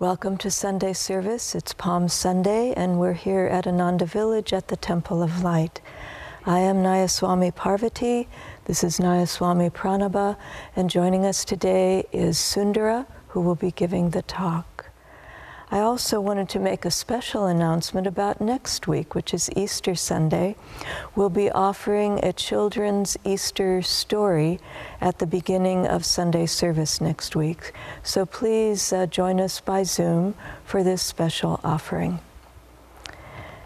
Welcome to Sunday service. It's Palm Sunday, and we're here at Ananda Village at the Temple of Light. I am Nayaswami Parvati. This is Nayaswami Pranaba, and joining us today is Sundara, who will be giving the talk. I also wanted to make a special announcement about next week, which is Easter Sunday. We'll be offering a children's Easter story at the beginning of Sunday service next week. So please uh, join us by Zoom for this special offering.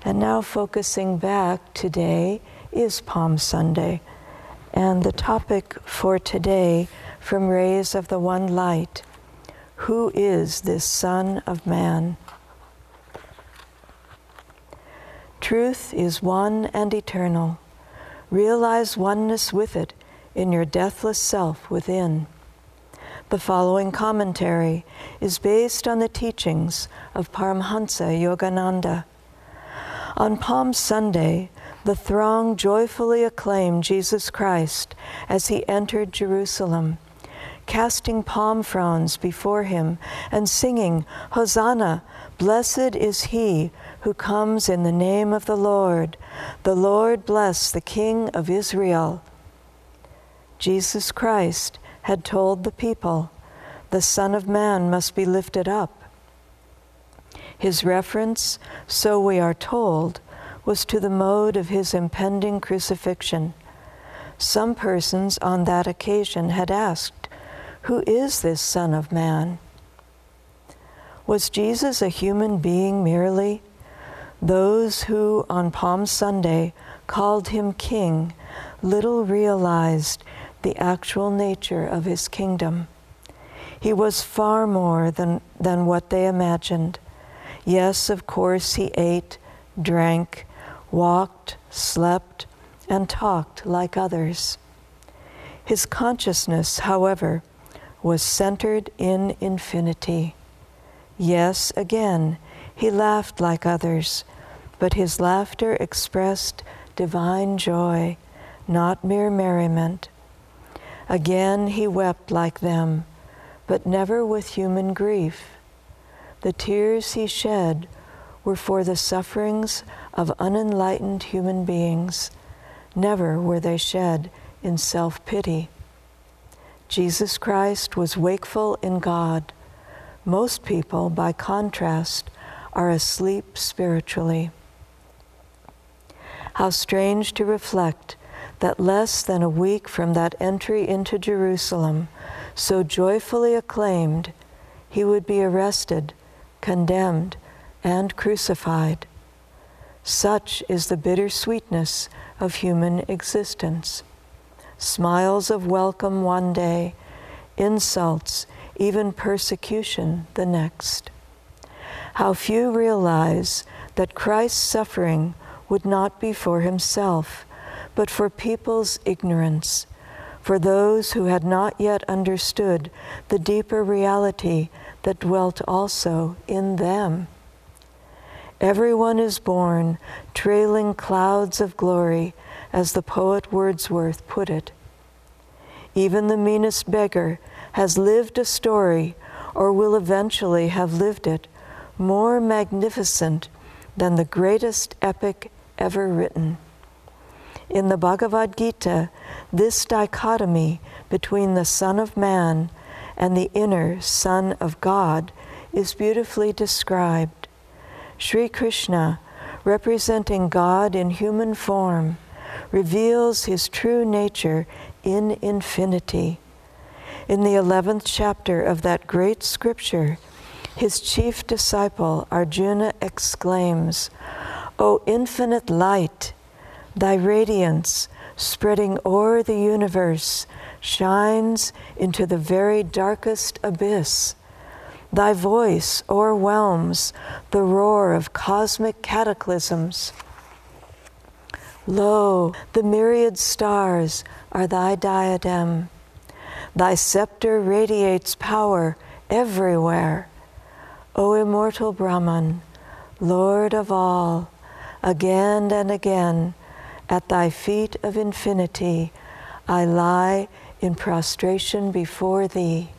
And now, focusing back today is Palm Sunday. And the topic for today from Rays of the One Light who is this Son of Man? Truth is one and eternal. Realize oneness with it in your deathless self within. The following commentary is based on the teachings of Paramhansa Yogananda. On Palm Sunday, the throng joyfully acclaimed Jesus Christ as he entered Jerusalem casting palm fronds before him and singing, Hosanna, blessed is he who comes in the name of the Lord. The Lord bless the King of Israel. Jesus Christ had told the people, the Son of Man must be lifted up. His reference, so we are told, was to the mode of his impending crucifixion. Some persons on that occasion had asked, who is this Son of Man? Was Jesus a human being merely? Those who on Palm Sunday called him King little realized the actual nature of his kingdom. He was far more than, than what they imagined. Yes, of course, he ate, drank, walked, slept, and talked like others. His consciousness, however, was centered in infinity. Yes, again, he laughed like others, but his laughter expressed divine joy, not mere merriment. Again, he wept like them, but never with human grief. The tears he shed were for the sufferings of unenlightened human beings. Never were they shed in self pity. Jesus Christ was wakeful in God. Most people, by contrast, are asleep spiritually. How strange to reflect that less than a week from that entry into Jerusalem, so joyfully acclaimed, he would be arrested, condemned, and crucified. Such is the bitter sweetness of human existence smiles of welcome one day, insults, even persecution the next. How few realize that Christ's suffering would not be for himself, but for people's ignorance, for those who had not yet understood the deeper reality that dwelt also in them. Everyone is born trailing clouds of glory as the poet Wordsworth put it. Even the meanest beggar has lived a story, or will eventually have lived it, more magnificent than the greatest epic ever written. In the Bhagavad Gita, this dichotomy between the Son of Man and the inner Son of God is beautifully described. Sri Krishna, representing God in human form, reveals his true nature in infinity. In the 11th chapter of that great scripture, his chief disciple Arjuna exclaims, O infinite light, thy radiance, spreading o'er the universe, shines into the very darkest abyss. Thy voice o'erwhelms the roar of cosmic cataclysms. Lo, the myriad stars are thy diadem. Thy scepter radiates power everywhere. O immortal Brahman, Lord of all, again and again, at thy feet of infinity, I lie in prostration before thee.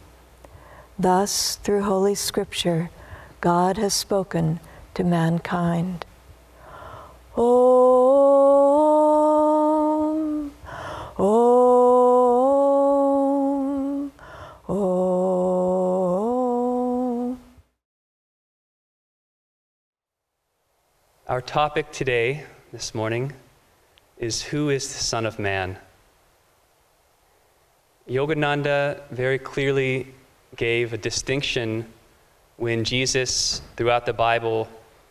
Thus, through Holy Scripture, God has spoken to mankind. Om, Om, Om. Our topic today, this morning, is Who is the Son of Man? Yogananda very clearly gave a distinction when Jesus, throughout the Bible,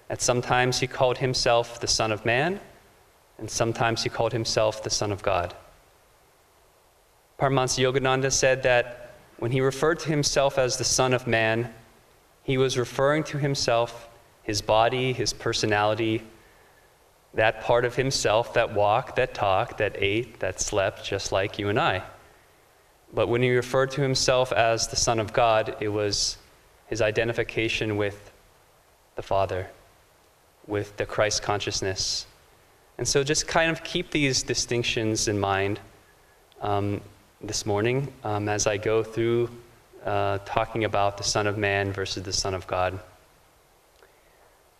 at sometimes he called himself the Son of Man, and sometimes he called himself the Son of God. Paramahansa Yogananda said that when he referred to himself as the Son of Man, he was referring to himself, his body, his personality, that part of himself that walked, that talked, that ate, that slept, just like you and I. But when he referred to himself as the Son of God, it was his identification with the Father, with the Christ consciousness. And so just kind of keep these distinctions in mind um, this morning um, as I go through uh, talking about the Son of Man versus the Son of God.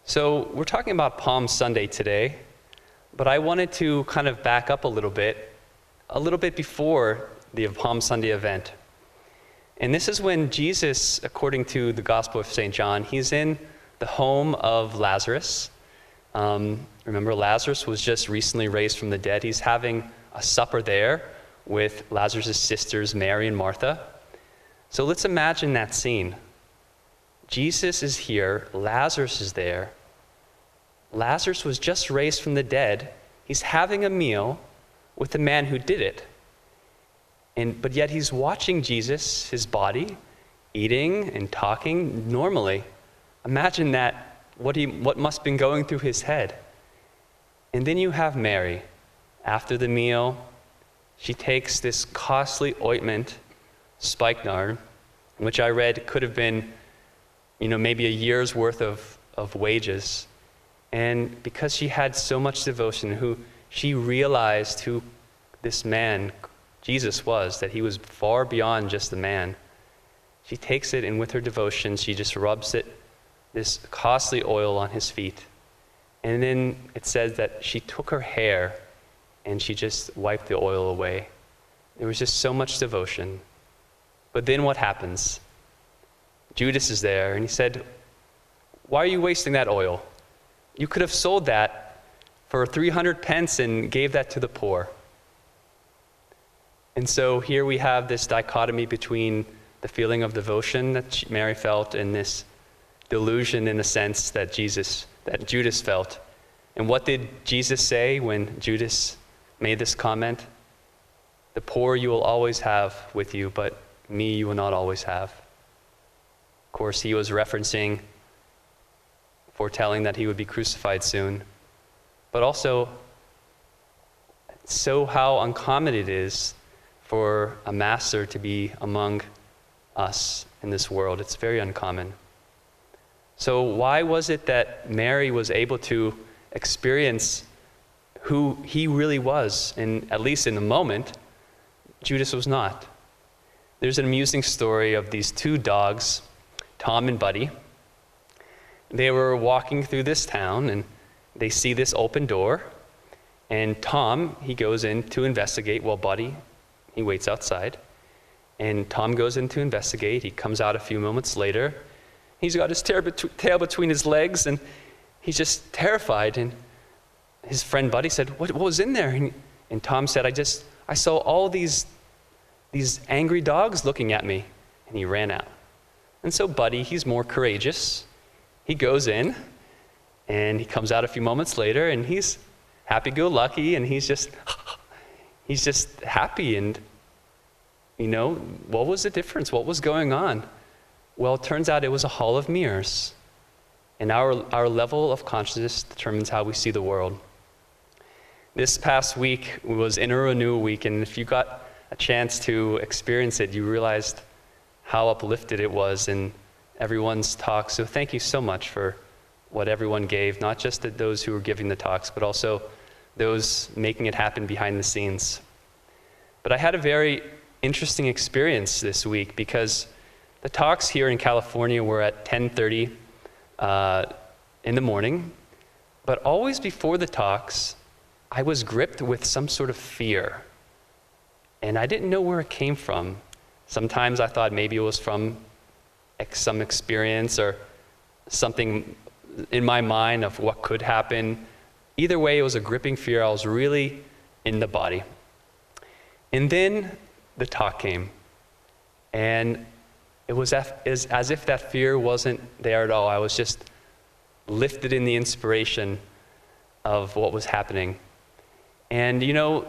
So we're talking about Palm Sunday today, but I wanted to kind of back up a little bit, a little bit before the Palm Sunday event. And this is when Jesus, according to the Gospel of St. John, he's in the home of Lazarus. Um, remember, Lazarus was just recently raised from the dead. He's having a supper there with Lazarus' sisters, Mary and Martha. So let's imagine that scene. Jesus is here, Lazarus is there. Lazarus was just raised from the dead. He's having a meal with the man who did it. And, but yet he's watching Jesus, his body, eating and talking normally. Imagine that, what, he, what must have been going through his head. And then you have Mary. After the meal, she takes this costly ointment, spikenard, which I read could have been, you know, maybe a year's worth of, of wages. And because she had so much devotion, who she realized who this man Jesus was, that he was far beyond just a man. She takes it and with her devotion, she just rubs it, this costly oil on his feet. And then it says that she took her hair and she just wiped the oil away. There was just so much devotion. But then what happens? Judas is there and he said, Why are you wasting that oil? You could have sold that for 300 pence and gave that to the poor. And so here we have this dichotomy between the feeling of devotion that Mary felt and this delusion in a sense that Jesus that Judas felt. And what did Jesus say when Judas made this comment? The poor you will always have with you, but me you will not always have. Course, he was referencing foretelling that he would be crucified soon. But also so how uncommon it is for a master to be among us in this world. It's very uncommon. So, why was it that Mary was able to experience who he really was, and at least in the moment, Judas was not? There's an amusing story of these two dogs, Tom and Buddy. They were walking through this town and they see this open door. And Tom, he goes in to investigate while Buddy he waits outside. And Tom goes in to investigate. He comes out a few moments later. He's got his tail between his legs and he's just terrified. And his friend Buddy said, What, what was in there? And, and Tom said, I just, I saw all these, these angry dogs looking at me. And he ran out. And so Buddy, he's more courageous. He goes in and he comes out a few moments later and he's happy go lucky and he's just He's just happy and, you know, what was the difference? What was going on? Well, it turns out it was a hall of mirrors. And our, our level of consciousness determines how we see the world. This past week was Inner Renewal Week, and if you got a chance to experience it, you realized how uplifted it was in everyone's talk. So thank you so much for what everyone gave, not just those who were giving the talks, but also those making it happen behind the scenes. But I had a very interesting experience this week because the talks here in California were at 10:30. uh, in the morning, but always before the talks, I was gripped with some sort of fear. And I didn't know where it came from. Sometimes I thought maybe it was from ex- some experience or something in my mind of what could happen. Either way, it was a gripping fear. I was really in the body. And then the talk came. And it was as, if that fear wasn't there at all. I was just lifted in the inspiration of what was happening. And you know,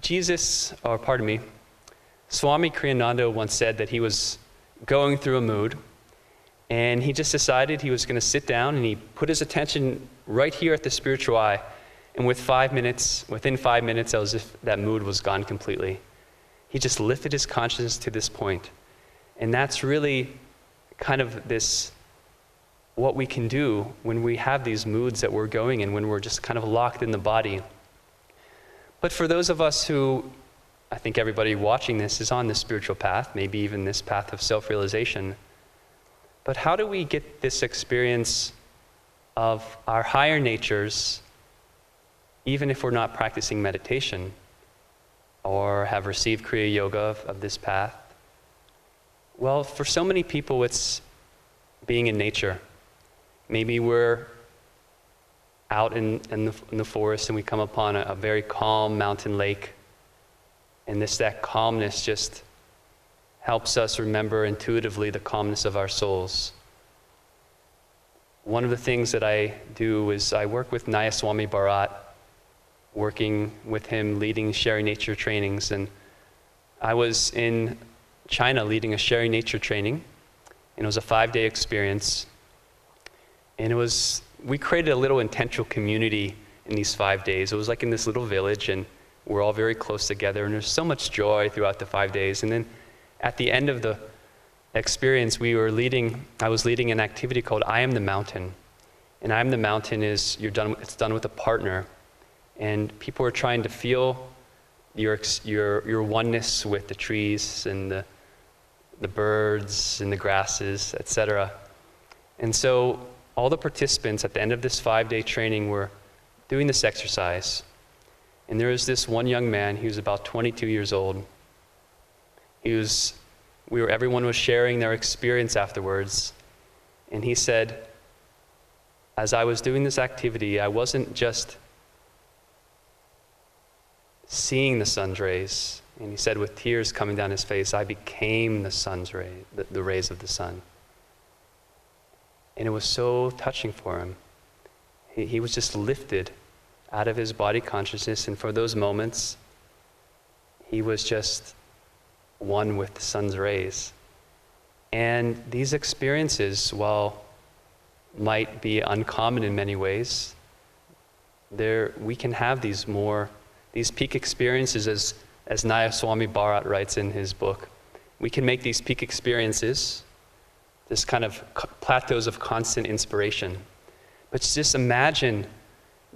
Jesus, or pardon me, Swami Kriyananda once said that he was going through a mood and he just decided he was going to sit down and he put his attention right here at the spiritual eye. And with five minutes, within five minutes, as if that mood was gone completely. He just lifted his consciousness to this point. And that's really kind of this what we can do when we have these moods that we're going in, when we're just kind of locked in the body. But for those of us who, I think everybody watching this is on this spiritual path, maybe even this path of self realization. But how do we get this experience of our higher natures, even if we're not practicing meditation or have received Kriya Yoga of, of this path? Well, for so many people, it's being in nature. Maybe we're out in, in, the, in the forest and we come upon a, a very calm mountain lake, and this that calmness just helps us remember intuitively the calmness of our souls. One of the things that I do is I work with Nayaswami Bharat, working with him, leading sharing nature trainings. And I was in China leading a sharing nature training, and it was a five day experience. And it was, we created a little intentional community in these five days. It was like in this little village, and we're all very close together, and there's so much joy throughout the five days. And then at the end of the experience, we were leading, I was leading an activity called I Am the Mountain. And I Am the Mountain is, you're done, it's done with a partner. And people are trying to feel your, your, your oneness with the trees and the, the birds and the grasses, etc. And so all the participants at the end of this five day training were doing this exercise. And there was this one young man, he was about 22 years old. He was, we were, everyone was sharing their experience afterwards. And he said, as I was doing this activity, I wasn't just seeing the sun's rays, and he said, with tears coming down his face, I became the sun's ray, the, the rays of the sun. And it was so touching for him. He, he was just lifted out of his body consciousness, and for those moments, he was just one with the sun's rays. And these experiences, while might be uncommon in many ways, there we can have these more these peak experiences as as Nayaswami Bharat writes in his book. We can make these peak experiences, this kind of plateaus of constant inspiration. But just imagine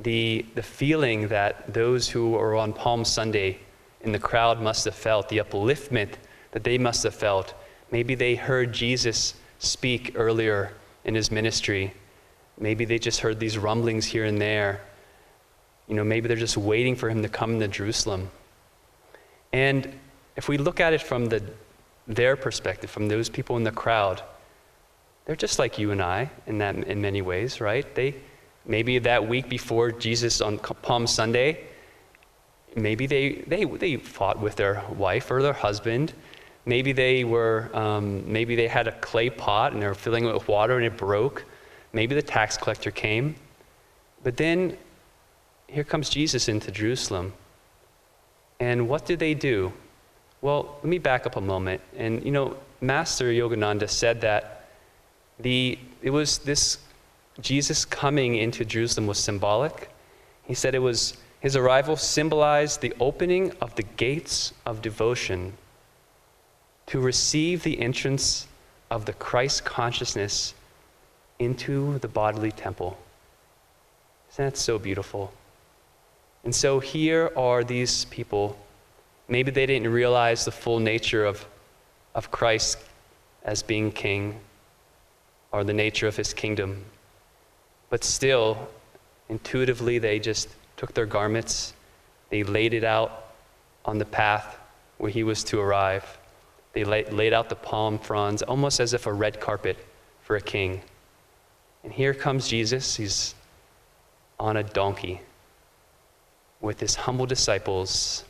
the, the feeling that those who were on Palm Sunday in the crowd must have felt, the upliftment that they must have felt. Maybe they heard Jesus speak earlier in his ministry. Maybe they just heard these rumblings here and there. You know, maybe they're just waiting for him to come to Jerusalem. And if we look at it from the, their perspective, from those people in the crowd, they're just like you and I in, that, in many ways, right? They, maybe that week before Jesus on Palm Sunday, maybe they, they, they fought with their wife or their husband. Maybe they were, um, maybe they had a clay pot and they were filling it with water and it broke. Maybe the tax collector came. But then here comes Jesus into Jerusalem. And what did they do? Well, let me back up a moment. And you know, Master Yogananda said that the it was this Jesus coming into Jerusalem was symbolic. He said it was his arrival symbolized the opening of the gates of devotion to receive the entrance of the Christ consciousness into the bodily temple. Isn't that so beautiful? And so here are these people. Maybe they didn't realize the full nature of, of Christ as being king or the nature of his kingdom. But still, intuitively, they just took their garments, they laid it out on the path where he was to arrive. They laid out the palm fronds almost as if a red carpet for a king. And here comes Jesus. He's on a donkey with his humble disciples,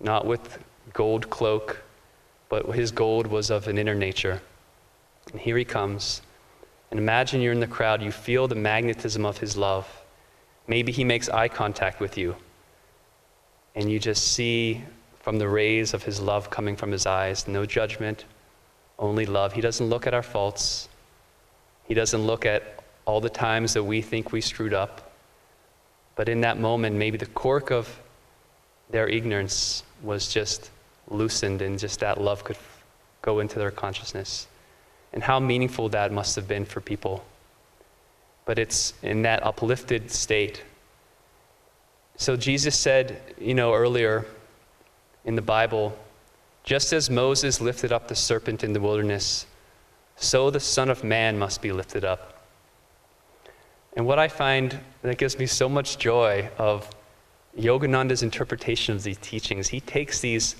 not with gold cloak, but his gold was of an inner nature. And here he comes. And imagine you're in the crowd, you feel the magnetism of his love. Maybe he makes eye contact with you, and you just see from the rays of his love coming from his eyes no judgment, only love. He doesn't look at our faults, he doesn't look at all the times that we think we screwed up. But in that moment, maybe the cork of their ignorance was just loosened and just that love could go into their consciousness. And how meaningful that must have been for people. But it's in that uplifted state. So Jesus said, you know, earlier in the Bible, just as Moses lifted up the serpent in the wilderness, so the Son of Man must be lifted up and what I find that gives me so much joy of Yogananda's interpretation of these teachings, he takes these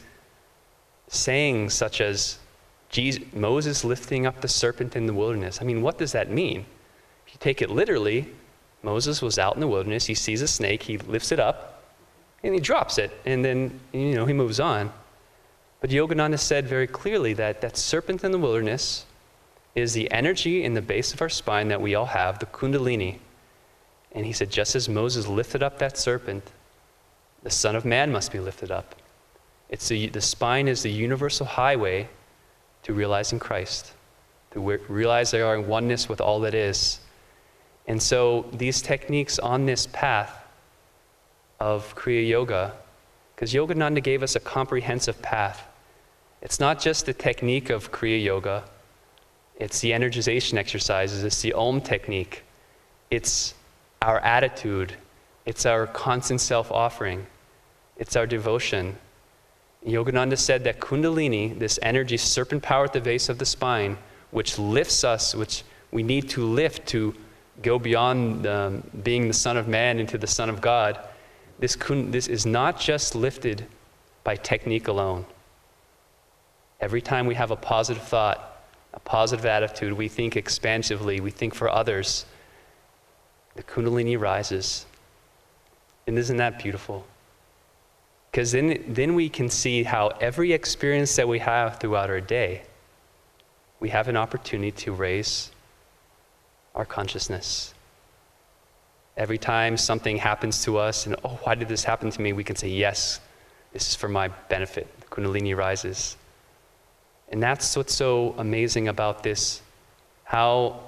sayings such as Jesus, Moses lifting up the serpent in the wilderness. I mean, what does that mean? If you take it literally, Moses was out in the wilderness, he sees a snake, he lifts it up, and he drops it, and then, you know, he moves on. But Yogananda said very clearly that that serpent in the wilderness is the energy in the base of our spine that we all have, the Kundalini. And he said, just as Moses lifted up that serpent, the Son of Man must be lifted up. It's the, the spine is the universal highway to realizing Christ, to realize they are in oneness with all that is. And so these techniques on this path of Kriya Yoga, because Yogananda gave us a comprehensive path. It's not just the technique of Kriya Yoga, it's the energization exercises, it's the Om technique, it's our attitude, it's our constant self offering, it's our devotion. Yogananda said that Kundalini, this energy, serpent power at the base of the spine, which lifts us, which we need to lift to go beyond um, being the Son of Man into the Son of God, this, this is not just lifted by technique alone. Every time we have a positive thought, a positive attitude, we think expansively, we think for others, the Kundalini rises. And isn't that beautiful? Because then, then we can see how every experience that we have throughout our day, we have an opportunity to raise our consciousness. Every time something happens to us, and oh, why did this happen to me? We can say, yes, this is for my benefit. The Kundalini rises. And that's what's so amazing about this, how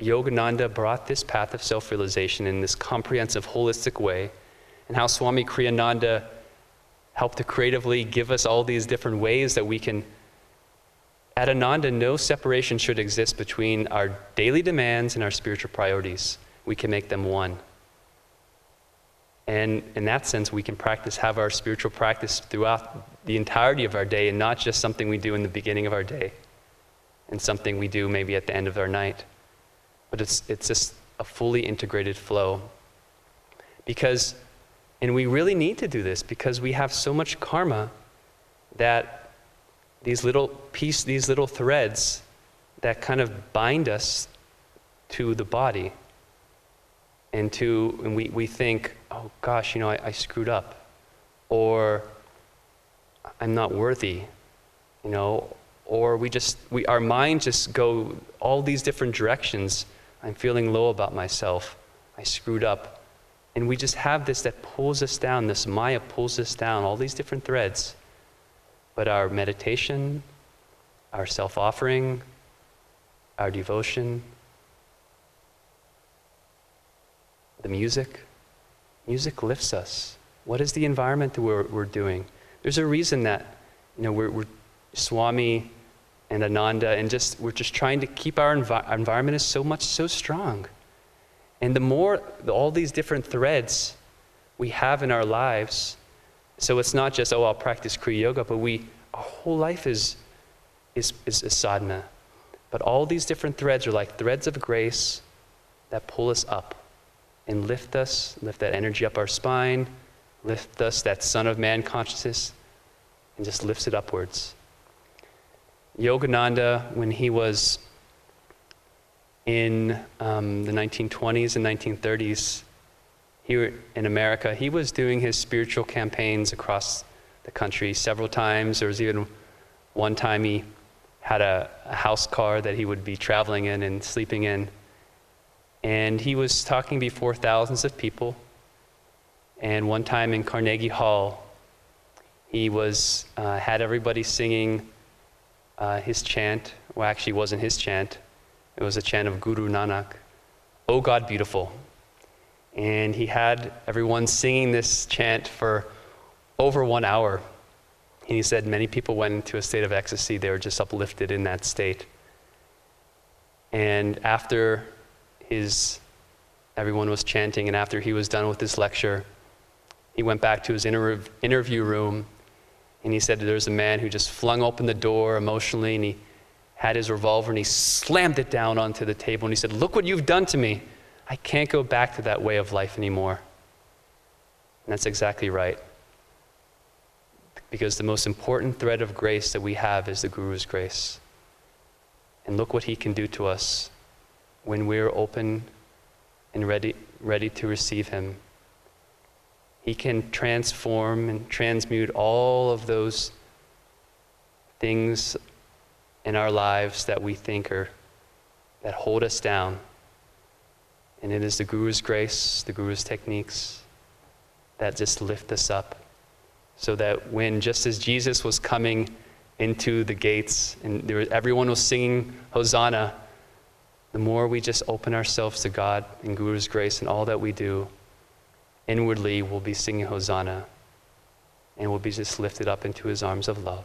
Yogananda brought this path of self realization in this comprehensive, holistic way, and how Swami Kriyananda helped to creatively give us all these different ways that we can. At Ananda, no separation should exist between our daily demands and our spiritual priorities. We can make them one. And in that sense, we can practice, have our spiritual practice throughout the entirety of our day and not just something we do in the beginning of our day and something we do maybe at the end of our night but it's, it's just a fully integrated flow. Because, and we really need to do this because we have so much karma that these little piece, these little threads that kind of bind us to the body. And to, and we, we think, oh gosh, you know, I, I screwed up. Or I'm not worthy, you know, or we just, we, our minds just go all these different directions I'm feeling low about myself. I screwed up. And we just have this that pulls us down, this Maya pulls us down, all these different threads. But our meditation, our self offering, our devotion, the music, music lifts us. What is the environment that we're, we're doing? There's a reason that, you know, we're, we're Swami and Ananda, and just we're just trying to keep our, envi- our environment is so much so strong. And the more all these different threads we have in our lives, so it's not just oh I'll practice Kriya Yoga, but we our whole life is is is, is sadhana. But all these different threads are like threads of grace that pull us up and lift us, lift that energy up our spine, lift us that Son of Man consciousness, and just lifts it upwards. Yogananda, when he was in um, the 1920s and 1930s, here in America, he was doing his spiritual campaigns across the country several times. There was even one time he had a, a house car that he would be traveling in and sleeping in. And he was talking before thousands of people. And one time in Carnegie Hall, he was, uh, had everybody singing uh, his chant. Well, actually, it wasn't his chant, it was a chant of Guru Nanak, Oh God, beautiful. And he had everyone singing this chant for over one hour. And he said many people went into a state of ecstasy. They were just uplifted in that state. And after his, everyone was chanting, and after he was done with his lecture, he went back to his inter- interview room and he said there was a man who just flung open the door emotionally and he had his revolver and he slammed it down onto the table and he said, Look what you've done to me. I can't go back to that way of life anymore. And that's exactly right. Because the most important thread of grace that we have is the Guru's grace. And look what he can do to us when we're open and ready, ready to receive him. He can transform and transmute all of those things in our lives that we think are, that hold us down. And it is the Guru's grace, the Guru's techniques that just lift us up. So that when, just as Jesus was coming into the gates and was, everyone was singing Hosanna, the more we just open ourselves to God and Guru's grace and all that we do, inwardly we'll be singing Hosanna and we'll be just lifted up into his arms of love.